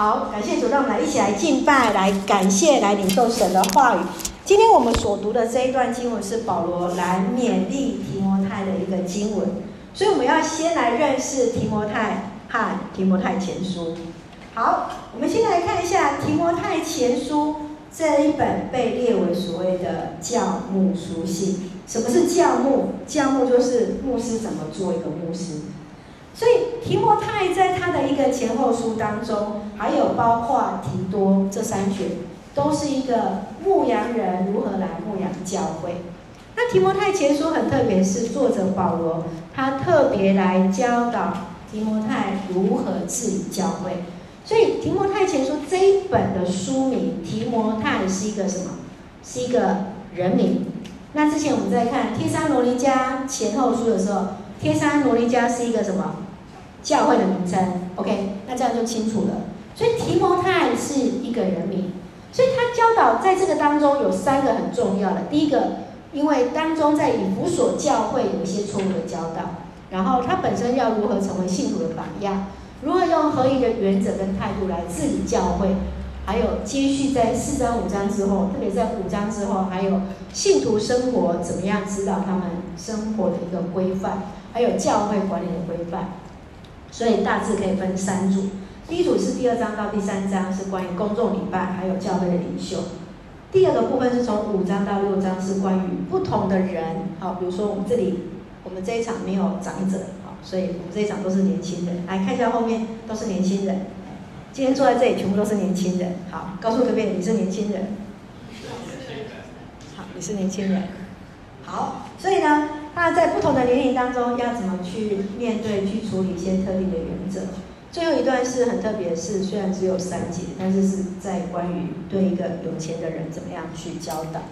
好，感谢主，让我们来一起来敬拜，来感谢，来领受神的话语。今天我们所读的这一段经文是保罗来勉励提摩太的一个经文，所以我们要先来认识提摩太和提摩太前书。好，我们先来看一下提摩太前书这一本被列为所谓的教牧书信。什么是教牧？教牧就是牧师怎么做一个牧师。所以提摩太在他的一个前后书当中，还有包括提多这三卷，都是一个牧羊人如何来牧养教会。那提摩太前书很特别，是作者保罗他特别来教导提摩太如何治理教会。所以提摩太前书这一本的书名，提摩太是一个什么？是一个人名。那之前我们在看帖撒罗尼迦前后书的时候，帖撒罗尼迦是一个什么教会的名称？OK，那这样就清楚了。所以提摩太是一个人名，所以他教导在这个当中有三个很重要的。第一个，因为当中在以弗所教会有一些错误的教导，然后他本身要如何成为信徒的榜样，如何用合一的原则跟态度来治理教会。还有接续在四章五章之后，特别在五章之后，还有信徒生活怎么样指导他们生活的一个规范，还有教会管理的规范。所以大致可以分三组，第一组是第二章到第三章是关于公众礼拜，还有教会的领袖。第二个部分是从五章到六章是关于不同的人，好，比如说我们这里我们这一场没有长者，好，所以我们这一场都是年轻人。来看一下后面都是年轻人。今天坐在这里，全部都是年轻人。好，告诉各位，你是年轻人。好，你是年轻人。好，所以呢，那在不同的年龄当中，要怎么去面对、去处理一些特定的原则。最后一段是很特别，是虽然只有三节，但是是在关于对一个有钱的人怎么样去教导。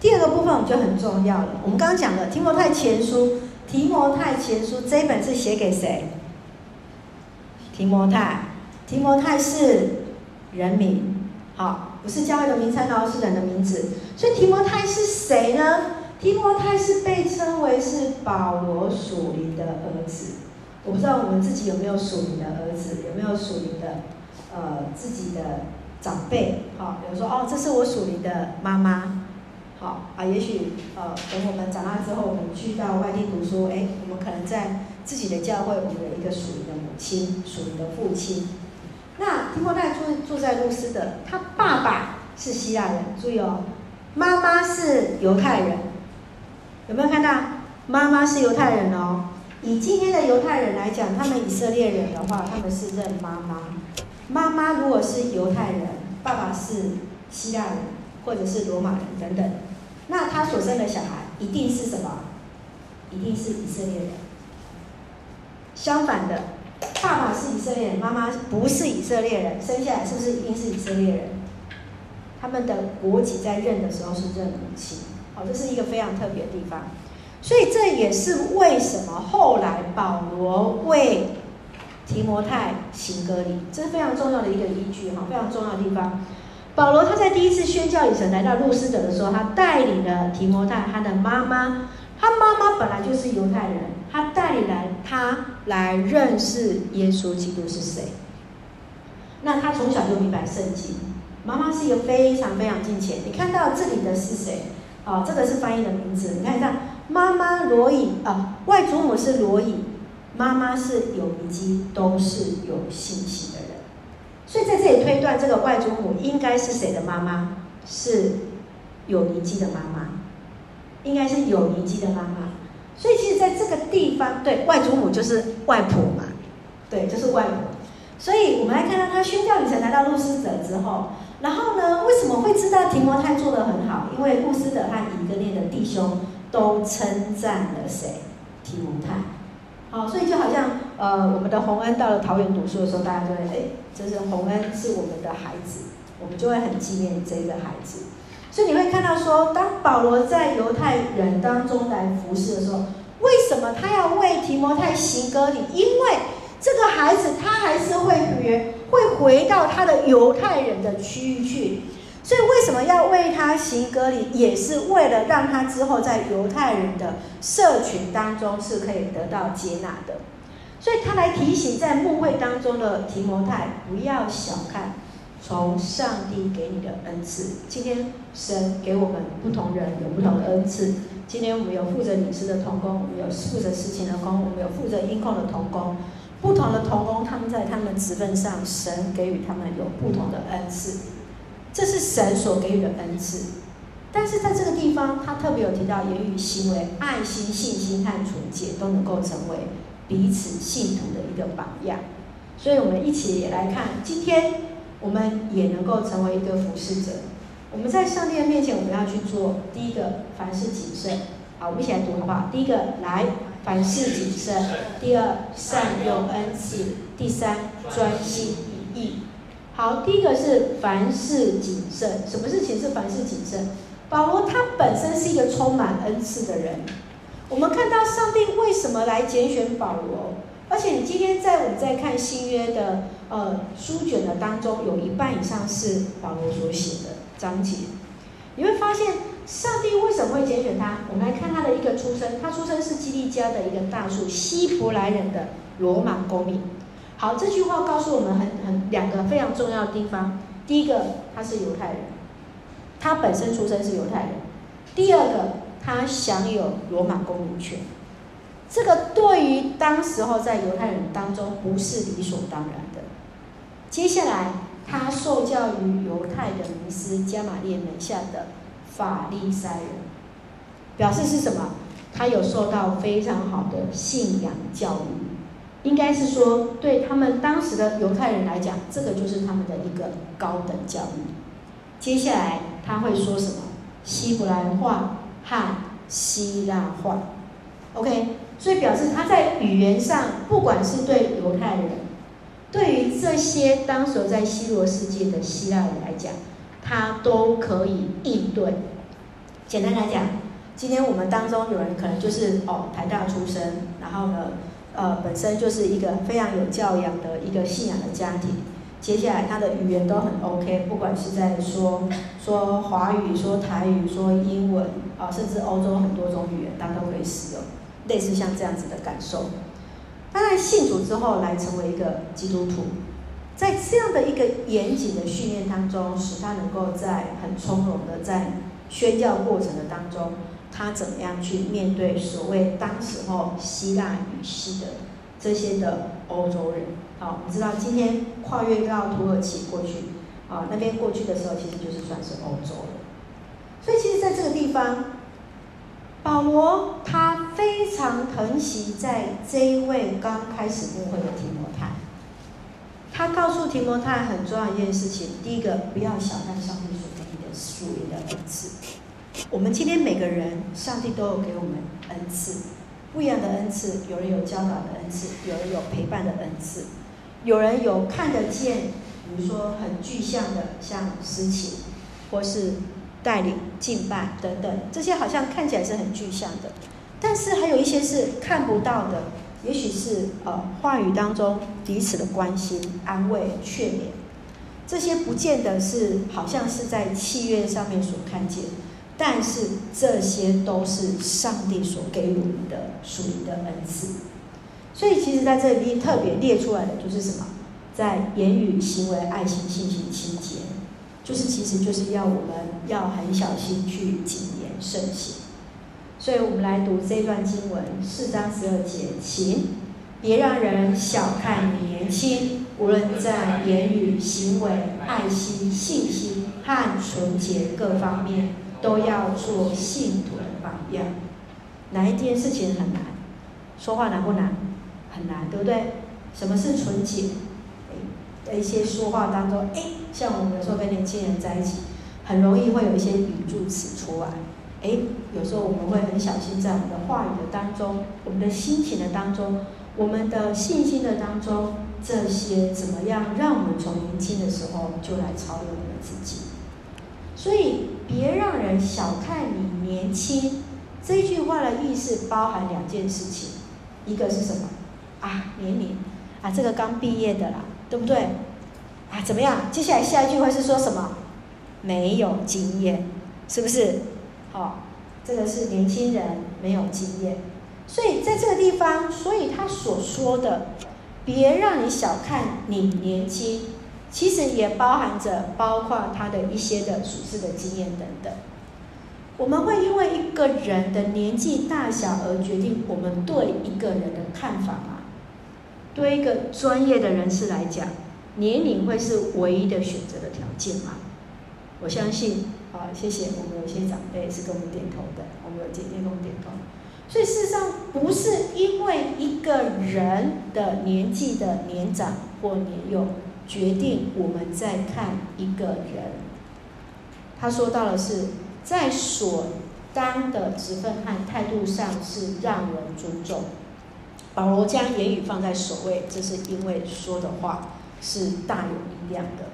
第二个部分我们就很重要了。我们刚刚讲的提摩太前书，提摩太前书这一本是写给谁？提摩太。提摩太是人名，好，不是教会的名称哦，是人的名字。所以提摩太是谁呢？提摩太是被称为是保罗属灵的儿子。我不知道我们自己有没有属灵的儿子，有没有属灵的呃自己的长辈？好，比如说哦，这是我属灵的妈妈。好啊，也许呃等我们长大之后，我们去到外地读书，哎，我们可能在自己的教会，我们有一个属灵的母亲，属灵的父亲。那提摩太住住在路斯的，他爸爸是希腊人，注意哦，妈妈是犹太人，有没有看到？妈妈是犹太人哦。以今天的犹太人来讲，他们以色列人的话，他们是认妈妈。妈妈如果是犹太人，爸爸是希腊人或者是罗马人等等，那他所生的小孩一定是什么？一定是以色列人。相反的。爸爸是以色列人，妈妈不是以色列人，生下来是不是一定是以色列人？他们的国籍在认的时候是认母亲，好，这是一个非常特别的地方。所以这也是为什么后来保罗为提摩太行割礼，这是非常重要的一个依据，哈，非常重要的地方。保罗他在第一次宣教旅程来到路斯德的时候，他带领了提摩太，他的妈妈，他妈妈本来就是犹太人。他带领来他来认识耶稣基督是谁。那他从小就明白圣经。妈妈是一个非常非常敬虔。你看到这里的是谁？啊，这个是翻译的名字。你看一下，妈妈罗以啊，外祖母是罗以，妈妈是友尼基，都是有信心的人。所以在这里推断，这个外祖母应该是谁的妈妈？是友尼基的妈妈，应该是友尼基的妈妈。所以其实在这个地方，对，外祖母就是外婆嘛，对，就是外婆。所以我们来看到他宣教旅程来到路斯德之后，然后呢，为什么会知道提摩太做得很好？因为布斯德和以哥念的弟兄都称赞了谁？提摩太。好，所以就好像呃，我们的洪恩到了桃园读书的时候，大家就会哎，这是洪恩是我们的孩子，我们就会很纪念这个孩子。所以你会看到说，当保罗在犹太人当中来服侍的时候，为什么他要为提摩太行歌礼？因为这个孩子他还是会回会回到他的犹太人的区域去。所以为什么要为他行隔离？也是为了让他之后在犹太人的社群当中是可以得到接纳的。所以他来提醒在牧会当中的提摩太，不要小看从上帝给你的恩赐。今天神给我们不同人有不同的恩赐。今天我们有负责领诗的同工，我们有负责事情的工，我们有负责音控的同工。不同的同工，他们在他们职分上，神给予他们有不同的恩赐，这是神所给予的恩赐。但是在这个地方，他特别有提到言语、行为、爱心、信心和纯洁都能够成为彼此信徒的一个榜样。所以，我们一起也来看，今天我们也能够成为一个服侍者。我们在上帝的面前，我们要去做第一个，凡事谨慎。好，我们一起来读好不好？第一个，来，凡事谨慎；第二，善用恩赐；第三，专心一意。好，第一个是凡事谨慎。什么事情是凡事谨慎？保罗他本身是一个充满恩赐的人。我们看到上帝为什么来拣选保罗？而且你今天在我们在看新约的呃书卷的当中，有一半以上是保罗所写的章节。你会发现上帝为什么会拣选他？我们来看他的一个出生，他出生是基利家的一个大数希伯来人的罗马公民。好，这句话告诉我们很很两个非常重要的地方。第一个，他是犹太人。他本身出生是犹太人，第二个，他享有罗马公民权，这个对于当时候在犹太人当中不是理所当然的。接下来，他受教于犹太的名师加玛列门下的法利赛人，表示是什么？他有受到非常好的信仰教育，应该是说对他们当时的犹太人来讲，这个就是他们的一个高等教育。接下来。他会说什么？希伯来话和希腊话，OK，所以表示他在语言上，不管是对犹太人，对于这些当时在希罗世界的希腊人来讲，他都可以应对。简单来讲，今天我们当中有人可能就是哦台大出身，然后呢，呃，本身就是一个非常有教养的一个信仰的家庭。接下来他的语言都很 OK，不管是在说说华语、说台语、说英文啊，甚至欧洲很多种语言，他都可以使用，类似像这样子的感受。他在信主之后来成为一个基督徒，在这样的一个严谨的训练当中，使他能够在很从容的在宣教过程的当中，他怎么样去面对所谓当时候希腊语系的这些的欧洲人。好，我们知道今天跨越到土耳其过去，啊，那边过去的时候，其实就是算是欧洲了。所以，其实在这个地方，保罗他非常疼惜在这一位刚开始牧会的提摩。他告诉提摩太很重要一件事情：第一个，不要小看上帝所给你的属灵的恩赐。我们今天每个人，上帝都有给我们恩赐，不一样的恩赐。有人有教导的恩赐，有人有陪伴的恩赐。有人有看得见，比如说很具象的，像诗情，或是带领敬拜等等，这些好像看起来是很具象的。但是还有一些是看不到的，也许是呃话语当中彼此的关心、安慰、劝勉，这些不见得是好像是在契约上面所看见，但是这些都是上帝所给予我们的属灵的恩赐。所以，其实在这里特别列出来的就是什么？在言语、行为、爱心、信心、清洁，就是其实就是要我们要很小心去谨言慎行。所以我们来读这段经文四章十二节，请别让人小看你年轻，无论在言语、行为、爱心、信心和纯洁各方面，都要做信徒的榜样。哪一件事情很难？说话难不难？很难，对不对？什么是纯洁？在一些说话当中，哎，像我们有时候跟年轻人在一起，很容易会有一些语助词出来。哎，有时候我们会很小心，在我们的话语的当中，我们的心情的当中，我们的信心的当中，这些怎么样让我们从年轻的时候就来超越我们自己？所以，别让人小看你年轻。这句话的意思包含两件事情，一个是什么？啊，年龄啊，这个刚毕业的啦，对不对？啊，怎么样？接下来下一句话是说什么？没有经验，是不是？好、哦，这个是年轻人没有经验。所以在这个地方，所以他所说的，别让你小看你年轻，其实也包含着包括他的一些的处事的经验等等。我们会因为一个人的年纪大小而决定我们对一个人的看法吗？对一个专业的人士来讲，年龄会是唯一的选择的条件吗？我相信，好，谢谢我们有些长辈是跟我们点头的，我们有姐姐跟我们点头。所以事实上，不是因为一个人的年纪的年长或年幼决定我们在看一个人。他说到的是，在所当的职分和态度上是让人尊重。保罗将言语放在首位，这是因为说的话是大有力量的，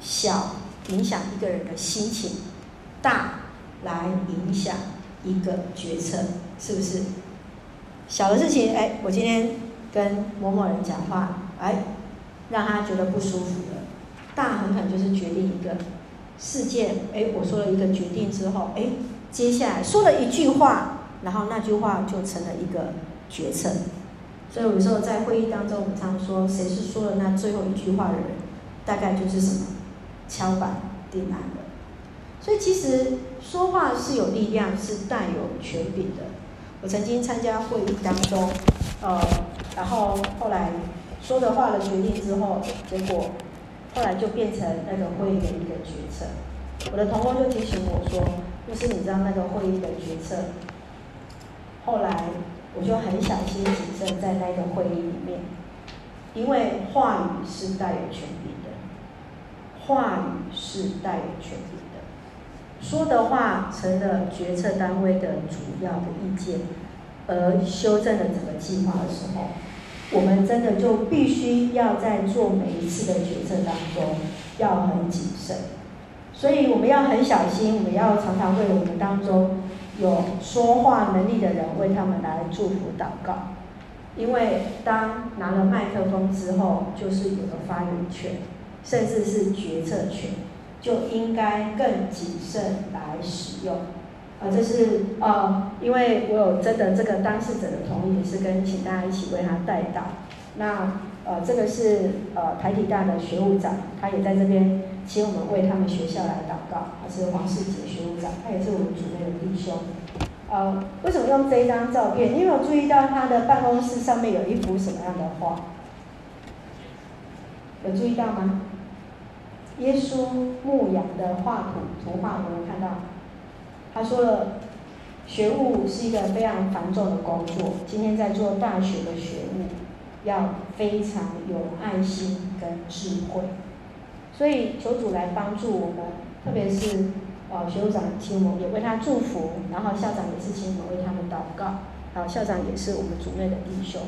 小影响一个人的心情，大来影响一个决策，是不是？小的事情，哎，我今天跟某某人讲话，哎，让他觉得不舒服了。大很可能就是决定一个事件，哎，我说了一个决定之后，哎，接下来说了一句话，然后那句话就成了一个决策。所以有时候在会议当中，我们常说，谁是说了那最后一句话的人，大概就是什么敲板定案的。所以其实说话是有力量，是带有权柄的。我曾经参加会议当中，呃，然后后来说的话的决定之后，结果后来就变成那个会议的一个决策。我的同工就提醒我说，就是你知道那个会议的决策，后来。我就很小心谨慎在那个会议里面，因为话语是带有权柄的，话语是带有权柄，说的话成了决策单位的主要的意见，而修正了整个计划的时候，我们真的就必须要在做每一次的决策当中要很谨慎，所以我们要很小心，我们要常常为我们当中。有说话能力的人为他们来祝福祷告，因为当拿了麦克风之后，就是有了发言权，甚至是决策权，就应该更谨慎来使用。啊，这是呃，因为我有真的这个当事者的同意，也是跟请大家一起为他代祷。那呃，这个是呃台体大的学务长，他也在这边。请我们为他们学校来祷告。他是黄世杰学务长，他也是我们组内的弟兄。呃，为什么用这张照片？你有注意到他的办公室上面有一幅什么样的画？有注意到吗？耶稣牧羊的画图图画，我们看到。他说了，学务是一个非常繁重的工作。今天在做大学的学务，要非常有爱心跟智慧。所以求主来帮助我们，特别是呃学务长请我们也为他祝福，然后校长也是请我为他们祷告，然后，校长也是我们组内的弟兄。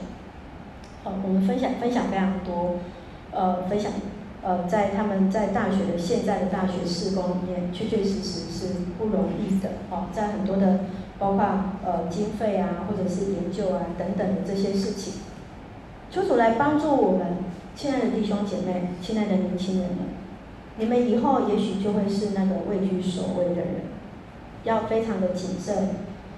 好，我们分享分享非常多，呃，分享呃在他们在大学的现在的大学事工里面，确确实实是不容易的。哦，在很多的包括呃经费啊，或者是研究啊等等的这些事情，求主来帮助我们，亲爱的弟兄姐妹，亲爱的年轻人们。你们以后也许就会是那个位居首位的人，要非常的谨慎。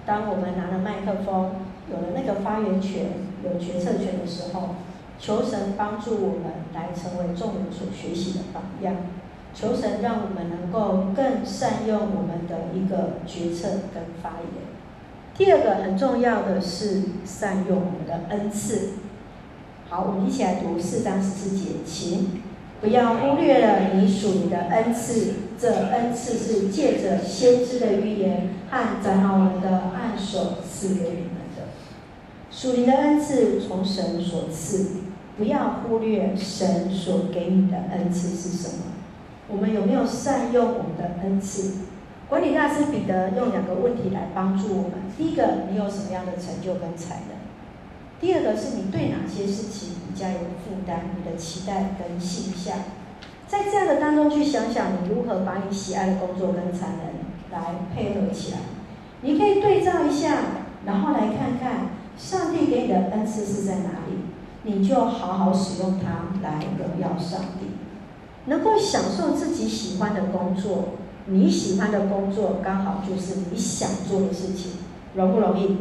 当我们拿了麦克风，有了那个发言权、有决策权的时候，求神帮助我们来成为众人所学习的榜样。求神让我们能够更善用我们的一个决策跟发言。第二个很重要的是善用我们的恩赐。好，我们一起来读四章十四节，请。不要忽略了你属灵的恩赐，这恩赐是借着先知的预言和长老们的按手赐给你们的。属灵的恩赐从神所赐，不要忽略神所给你的恩赐是什么。我们有没有善用我们的恩赐？管理大师彼得用两个问题来帮助我们：第一个，你有什么样的成就跟才能？第二个是你对哪些事情比较有负担？你的期待跟形象，在这样的当中去想想，你如何把你喜爱的工作跟才能来配合起来？你可以对照一下，然后来看看上帝给你的恩赐是在哪里，你就好好使用它来荣耀上帝，能够享受自己喜欢的工作。你喜欢的工作刚好就是你想做的事情，容不容易？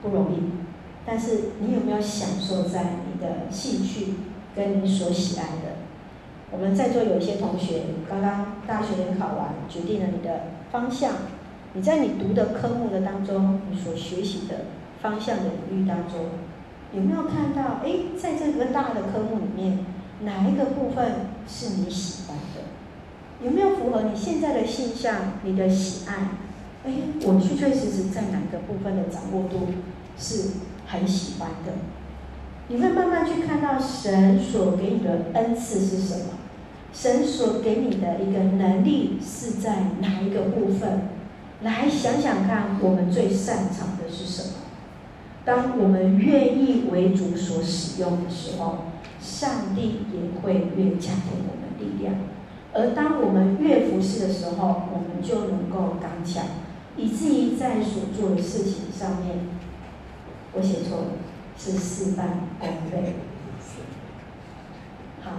不容易。但是你有没有享受在你的兴趣跟你所喜爱的？我们在座有一些同学刚刚大学联考完，决定了你的方向。你在你读的科目的当中，你所学习的方向领域当中，有没有看到？哎，在这个大的科目里面，哪一个部分是你喜欢的？有没有符合你现在的性向、你的喜爱？哎，我确确实实在哪个部分的掌握度是很喜欢的？你会慢慢去看到神所给你的恩赐是什么？神所给你的一个能力是在哪一个部分？来想想看，我们最擅长的是什么？当我们愿意为主所使用的时候，上帝也会越加给我们力量。而当我们越服侍的时候，我们就能够刚强，以至于在所做的事情上面，我写错了，是事半功倍。好，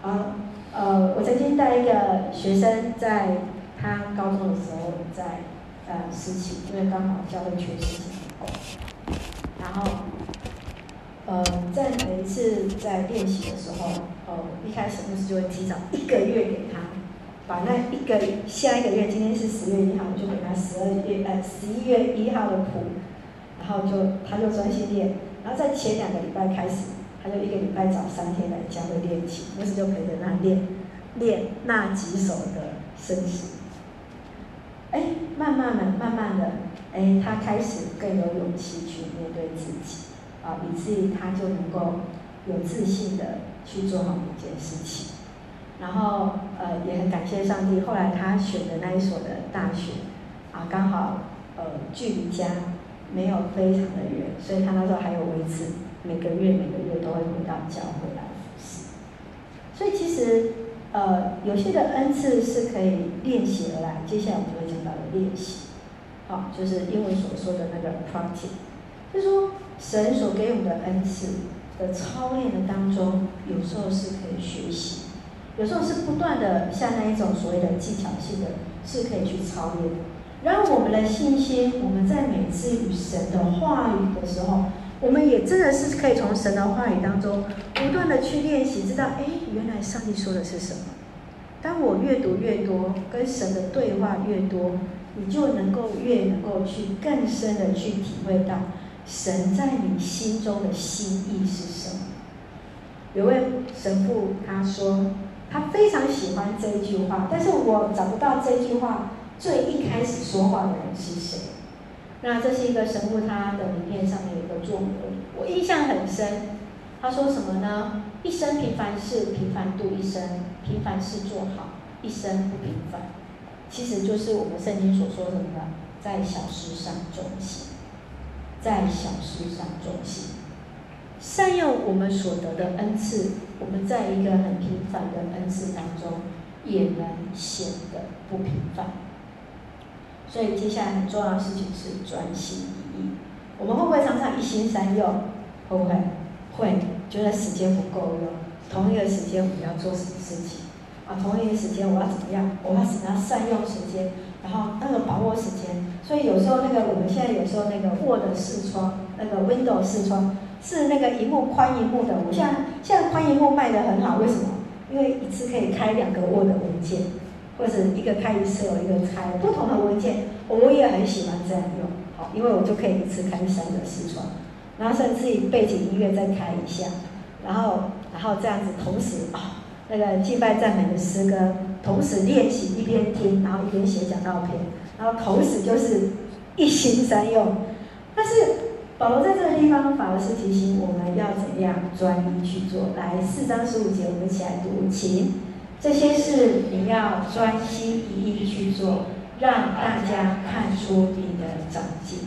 好，呃，我曾经带一个学生在。他高中的时候在呃实习，因为刚好教会缺实习工，然后呃在每一次在练习的时候，呃一开始牧师就会提早一个月给他，把那一个下一个月，今天是十月一号，我就给他十二月呃十一月一号的谱，然后就他就专心练，然后在前两个礼拜开始，他就一个礼拜找三天来教会练习，牧师就陪着他练练那几首的圣诗。哎，慢慢的，慢慢的，哎，他开始更有勇气去面对自己，啊，以至于他就能够有自信的去做好一件事情。然后，呃，也很感谢上帝。后来他选的那一所的大学，啊，刚好，呃，距离家没有非常的远，所以他那时候还有维持每个月每个月都会回到教会来服侍。所以其实。呃，有些的恩赐是可以练习而来，接下来我们就会讲到练习，好，就是英文所说的那个 practice，就说神所给我们的恩赐的操练的当中，有时候是可以学习，有时候是不断的像那一种所谓的技巧性的，是可以去操练的。然后我们的信心，我们在每次与神的话语的时候。我们也真的是可以从神的话语当中不断的去练习，知道哎，原来上帝说的是什么。当我阅读越多，跟神的对话越多，你就能够越能够去更深的去体会到神在你心中的心意是什么。有位神父他说，他非常喜欢这句话，但是我找不到这句话最一开始说话的人是谁。那这是一个神父，他的名片上面有一个座标，我印象很深。他说什么呢？一生平凡事，平凡度一生；平凡事做好，一生不平凡。其实就是我们圣经所说什么呢？在小事上忠心，在小事上忠心，善用我们所得的恩赐。我们在一个很平凡的恩赐当中，也能显得不平凡。所以接下来很重要的事情是专心一意。我们会不会常常一心三用？会不会？会，觉得时间不够用。同一个时间我们要做什么事情？啊，同一个时间我要怎么样？我要怎么样善用时间？然后那个把握时间。所以有时候那个我们现在有时候那个 Word 视窗，那个 Windows 视窗是那个一幕宽一幕的。我现在现在宽萤幕卖得很好，为什么？因为一次可以开两个 Word 文件。或者一个开一次有，一个开不同的文件，我也很喜欢这样用，好，因为我就可以一次开三个视窗，然后甚至于背景音乐再开一下，然后然后这样子同时啊，那个敬拜赞美的诗歌，同时练习一边听，然后一边写讲道片，然后同时就是一心三用。但是保罗在这个地方反而是提醒我们要怎样专一去做。来，四章十五节，我们一起来读，请。这些事你要专心一意去做，让大家看出你的长进。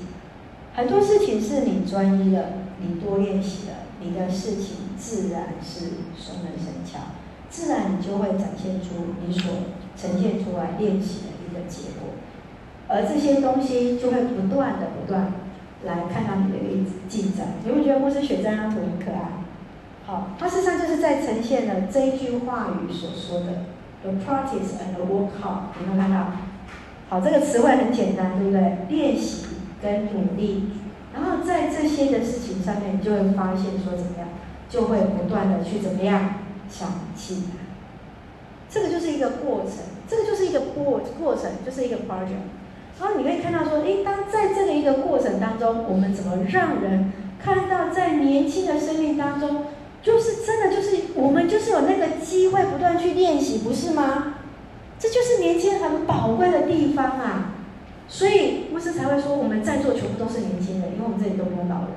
很多事情是你专一了，你多练习了，你的事情自然是熟能生巧，自然你就会展现出你所呈现出来练习的一个结果。而这些东西就会不断的不断来看到你的一个进展。你会觉得牧师选这张图很可爱？好，它事实上就是在呈现了这一句话语所说的 “the practice and the work hard”。有没有看到？好，这个词汇很简单，对不对？练习跟努力。然后在这些的事情上面，你就会发现说怎么样，就会不断的去怎么样想起来。这个就是一个过程，这个就是一个过过程，就是一个 project。然后你可以看到说，诶，当在这个一个过程当中，我们怎么让人看到在年轻的生命当中，就是真的就是我们就是有那个机会不断去练习，不是吗？这就是年轻人很宝贵的地方啊。所以牧师才会说，我们在座全部都是年轻人，因为我们这里都没有老人，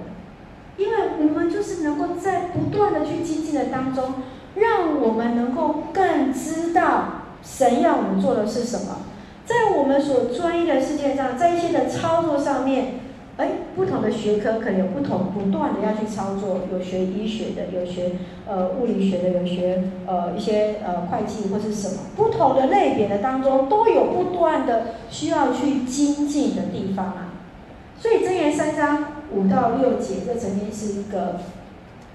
因为我们就是能够在不断的去精进的当中，让我们能够更知道神要我们做的是什么。在我们所专业的世界上，在一些的操作上面，哎，不同的学科可能有不同，不断的要去操作。有学医学的，有学呃物理学的，有学呃一些呃会计或是什么不同的类别的当中，都有不断的需要去精进的地方啊。所以箴言三章五到六节，这曾经是一个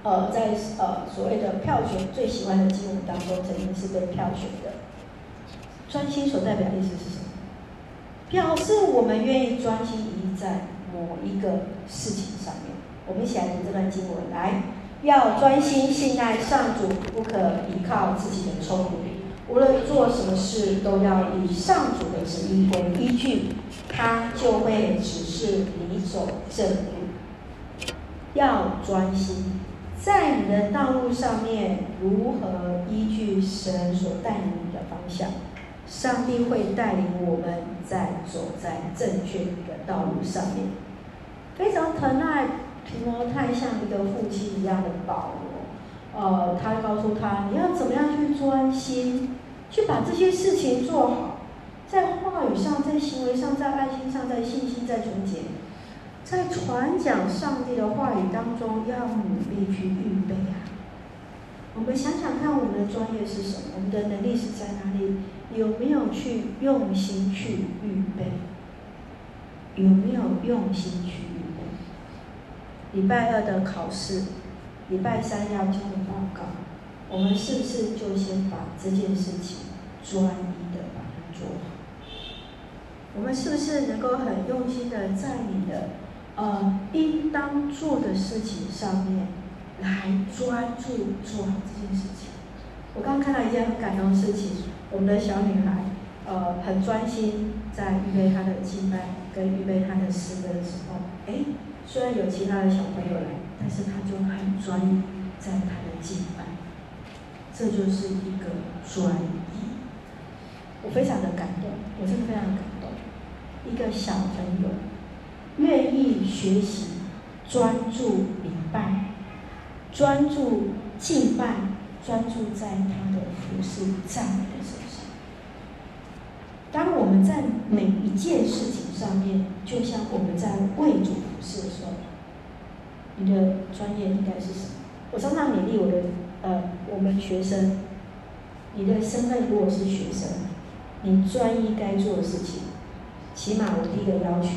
呃在呃所谓的票选最喜欢的经文当中，曾经是被票选的。专心所代表意思是什么？表示我们愿意专心一在某一个事情上面。我们一起来读这段经文：来，要专心信赖上主，不可依靠自己的聪明。无论做什么事，都要以上主的旨意为依据，他就会指示你走正路。要专心，在你的道路上面，如何依据神所带领你的方向？上帝会带领我们在走在正确的道路上面，非常疼爱提摩太，像一个父亲一样的保罗。呃，他告诉他，你要怎么样去专心，去把这些事情做好，在话语上，在行为上，在爱心上，在信心，在纯洁，在传讲上帝的话语当中，要努力去预备啊。我们想想看，我们的专业是什么？我们的能力是在哪里？有没有去用心去预备？有没有用心去预备？礼拜二的考试，礼拜三要交的报告，我们是不是就先把这件事情专一的把它做好？我们是不是能够很用心的在你的呃应当做的事情上面来专注做好这件事情？我刚刚看到一件很感动的事情。我们的小女孩，呃，很专心在预备她的敬拜跟预备她的诗歌的时候，哎，虽然有其他的小朋友来，但是她就很专一在她的敬拜，这就是一个专一。我非常的感动，我真的非常感动。一个小朋友愿意学习，专注礼拜，专注敬拜，专注在他的服事赞美的时候。当我们在每一件事情上面，就像我们在为主服事的时候，你的专业应该是什么？我常常勉励我的呃，我们学生，你的身份如果是学生，你专一该做的事情，起码我第一个要求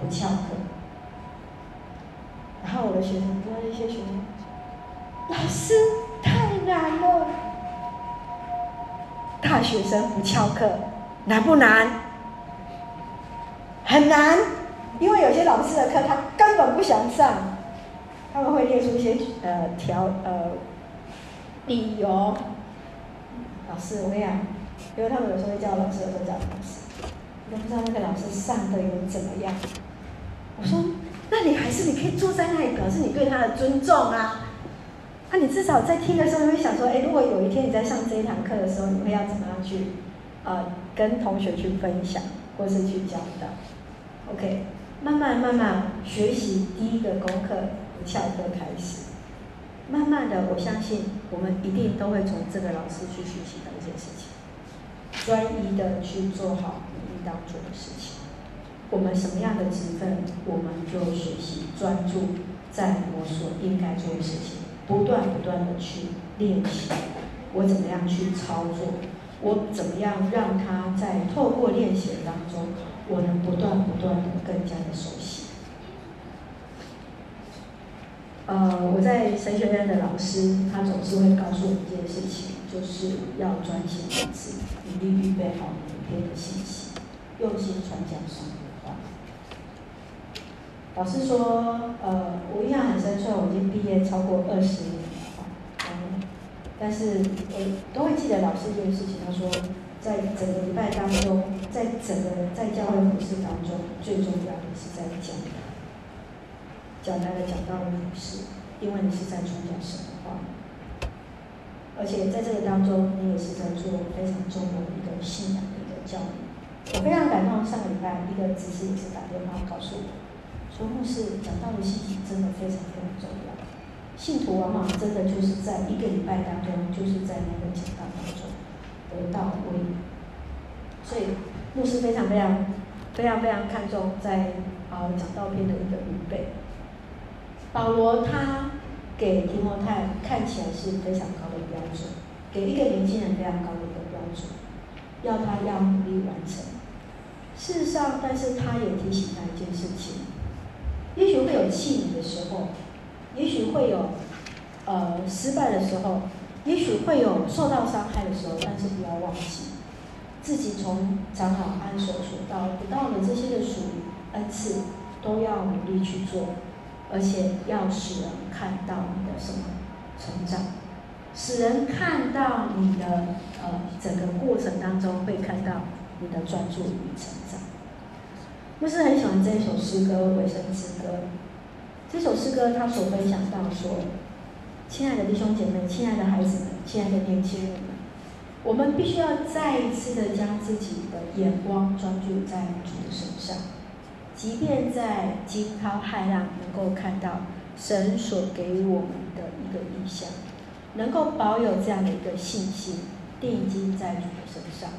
不翘课。然后我的学生，跟一些学生，老师太难了，大学生不翘课。难不难？很难，因为有些老师的课他根本不想上，他们会列出一些呃条呃理由。老师，我跟你讲，因为他们有时候会叫老师，有时候叫老师，都不知道那个老师上的有怎么样。我说，那你还是你可以坐在那里，表示你对他的尊重啊。那、你至少在听的时候，你会想说，哎，如果有一天你在上这一堂课的时候，你会要怎么样去？呃，跟同学去分享，或是去教导，OK，慢慢慢慢学习第一个功课，不翘课开始，慢慢的，我相信我们一定都会从这个老师去学习到一件事情，专一的去做好你应当做的事情。我们什么样的职分，我们就学习专注在我所应该做的事情，不断不断的去练习，我怎么样去操作。我怎么样让他在透过练习当中，我能不断不断的更加的熟悉？呃，我在神学院的老师，他总是会告诉我一件事情，就是要专心致志，一定预备好每天的信息，用心传讲神的话。老师说，呃，我印象很深，虽然我已经毕业超过二十年了，嗯，但是我都会记得老师一件事情，他说，在整个礼拜当中，在整个在教会服事当中，最重要的是在讲台，讲台的讲道的服事，因为你是在传讲神的话，而且在这个当中，你也是在做非常重要的一个信仰的一个教育。我非常感动，上个礼拜一个执事也是打电话告诉我。说牧师讲道的信息真的非常非常重要，信徒往往真的就是在一个礼拜当中，就是在那个讲道当中得到喂养，所以牧师非常非常非常非常看重在啊讲道篇的一个预备。保罗他给提摩太看起来是非常高的标准，给一个年轻人非常高的一个标准，要他要努力完成。事实上，但是他也提醒他一件事情。也许会有气馁的时候，也许会有呃失败的时候，也许会有受到伤害的时候，但是不要忘记，自己从长老安所所到得到的这些的属于恩赐，都要努力去做，而且要使人看到你的什么成长，使人看到你的呃整个过程当中会看到你的专注与成长。不是很喜欢这一首诗歌《委身之歌》。这首诗歌他所分享到说：“亲爱的弟兄姐妹，亲爱的孩子们，亲爱的年轻人们，我们必须要再一次的将自己的眼光专注在主的身上，即便在惊涛骇浪，能够看到神所给我们的一个意象，能够保有这样的一个信心，定睛在主的身上。”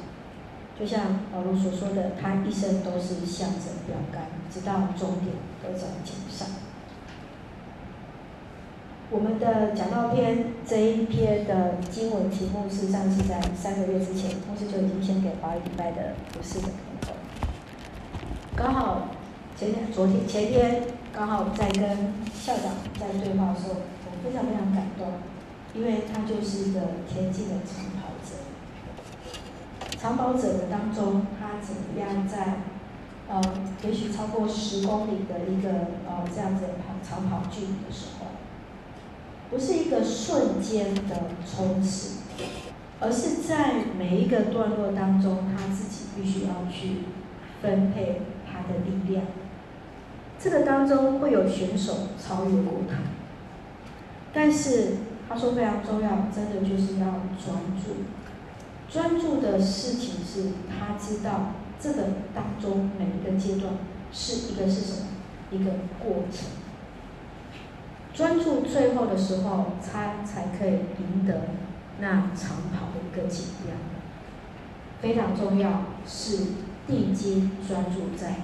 就像保罗所说的，他一生都是向着标杆，直到终点得着奖赏。我们的讲道篇这一篇的经文题目，事实上是在三个月之前，同时就已经先给华语礼拜的服事的朋友。刚好前天、昨天、前天刚好在跟校长在对话的时候，我非常非常感动，因为他就是一个田径的长跑。长跑者的当中，他怎么样在，呃，也许超过十公里的一个呃这样子跑长跑距离的时候，不是一个瞬间的冲刺，而是在每一个段落当中，他自己必须要去分配他的力量。这个当中会有选手超越过他，但是他说非常重要，真的就是要专注。专注的事情是，他知道这个当中每一个阶段是一个是什么，一个过程。专注最后的时候，他才可以赢得那长跑的一个锦标。非常重要是定睛专注在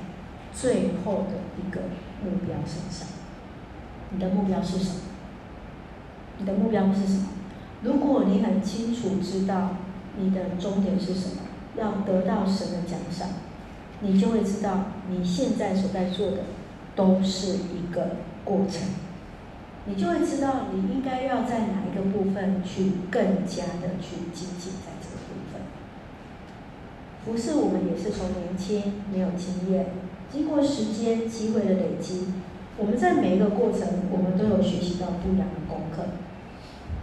最后的一个目标身上。你的目标是什么？你的目标是什么？如果你很清楚知道。你的终点是什么？要得到神的奖赏，你就会知道你现在所在做的都是一个过程，你就会知道你应该要在哪一个部分去更加的去精进在这个部分。服侍我们也是从年轻没有经验，经过时间机会的累积，我们在每一个过程，我们都有学习到不一样的功课，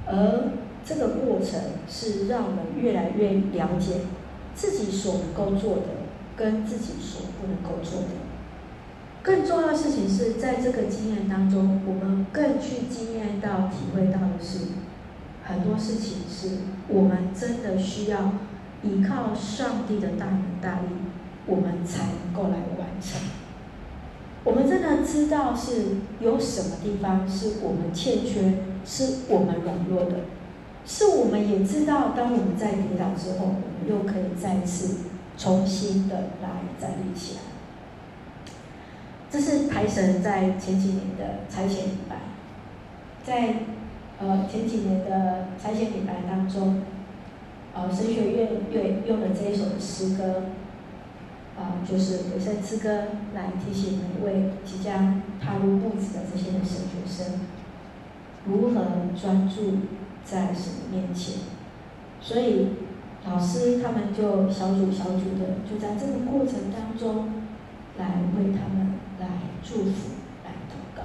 而。这个过程是让我们越来越了解自己所能够做的，跟自己所不能够做的。更重要的事情是在这个经验当中，我们更去经验到、体会到的是，很多事情是我们真的需要依靠上帝的大能大力，我们才能够来完成。我们真的知道是有什么地方是我们欠缺，是我们软弱的。是我们也知道，当我们在跌倒之后，我们又可以再次重新的来站立起来。这是台神在前几年的拆迁礼拜，在呃前几年的拆迁礼拜当中，呃神学院用用的这一首诗歌，啊、呃，就是《委身之歌》，来提醒每一位即将踏入步子的这些的神学生，如何专注。在神面前，所以老师他们就小组小组的，就在这个过程当中，来为他们来祝福，来祷告。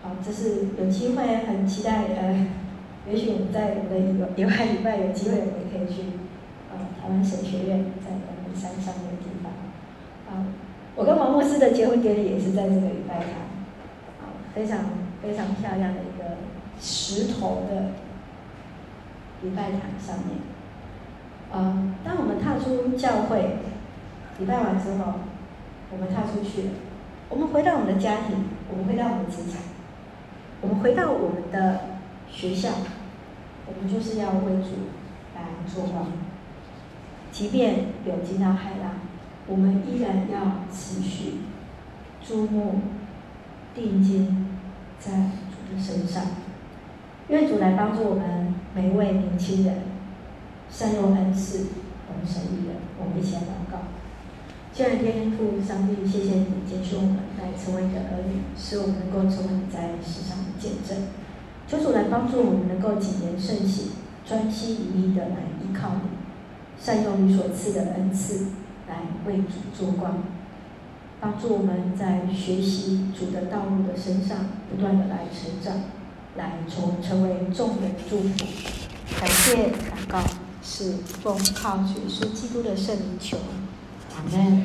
好，这是有机会很期待，呃，也许我们在我们的野外礼拜有机会，我们可以去，呃，台湾神学院在我们山上的地方。啊，我跟王牧师的结婚典礼也是在这个礼拜堂，啊，非常非常漂亮的石头的礼拜堂上面。啊，当我们踏出教会，礼拜完之后，我们踏出去，我们回到我们的家庭，我们回到我们的职场。我们回到我们的学校，我们就是要为主来做光。即便有惊涛骇浪，我们依然要持续注目、定睛在主的身上。愿主来帮助我们每一位年轻人善用恩赐，我们神益人。我们一起来祷告。亲爱的天父上帝，谢谢你拣选我们来成为你的儿女，使我们能够成为你在世上的见证。求主来帮助我们能够谨言慎行，专心一意的来依靠你，善用你所赐的恩赐来为主做光，帮助我们在学习主的道路的身上不断的来成长，来从成为众人祝福。感谢祷告，是奉靠主耶稣基督的圣灵求。阿门。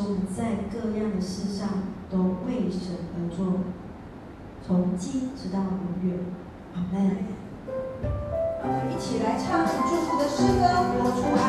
使我们在各样的事上都为神而做，从今直到永远。阿门。我们一起来唱祝福的诗歌，活出。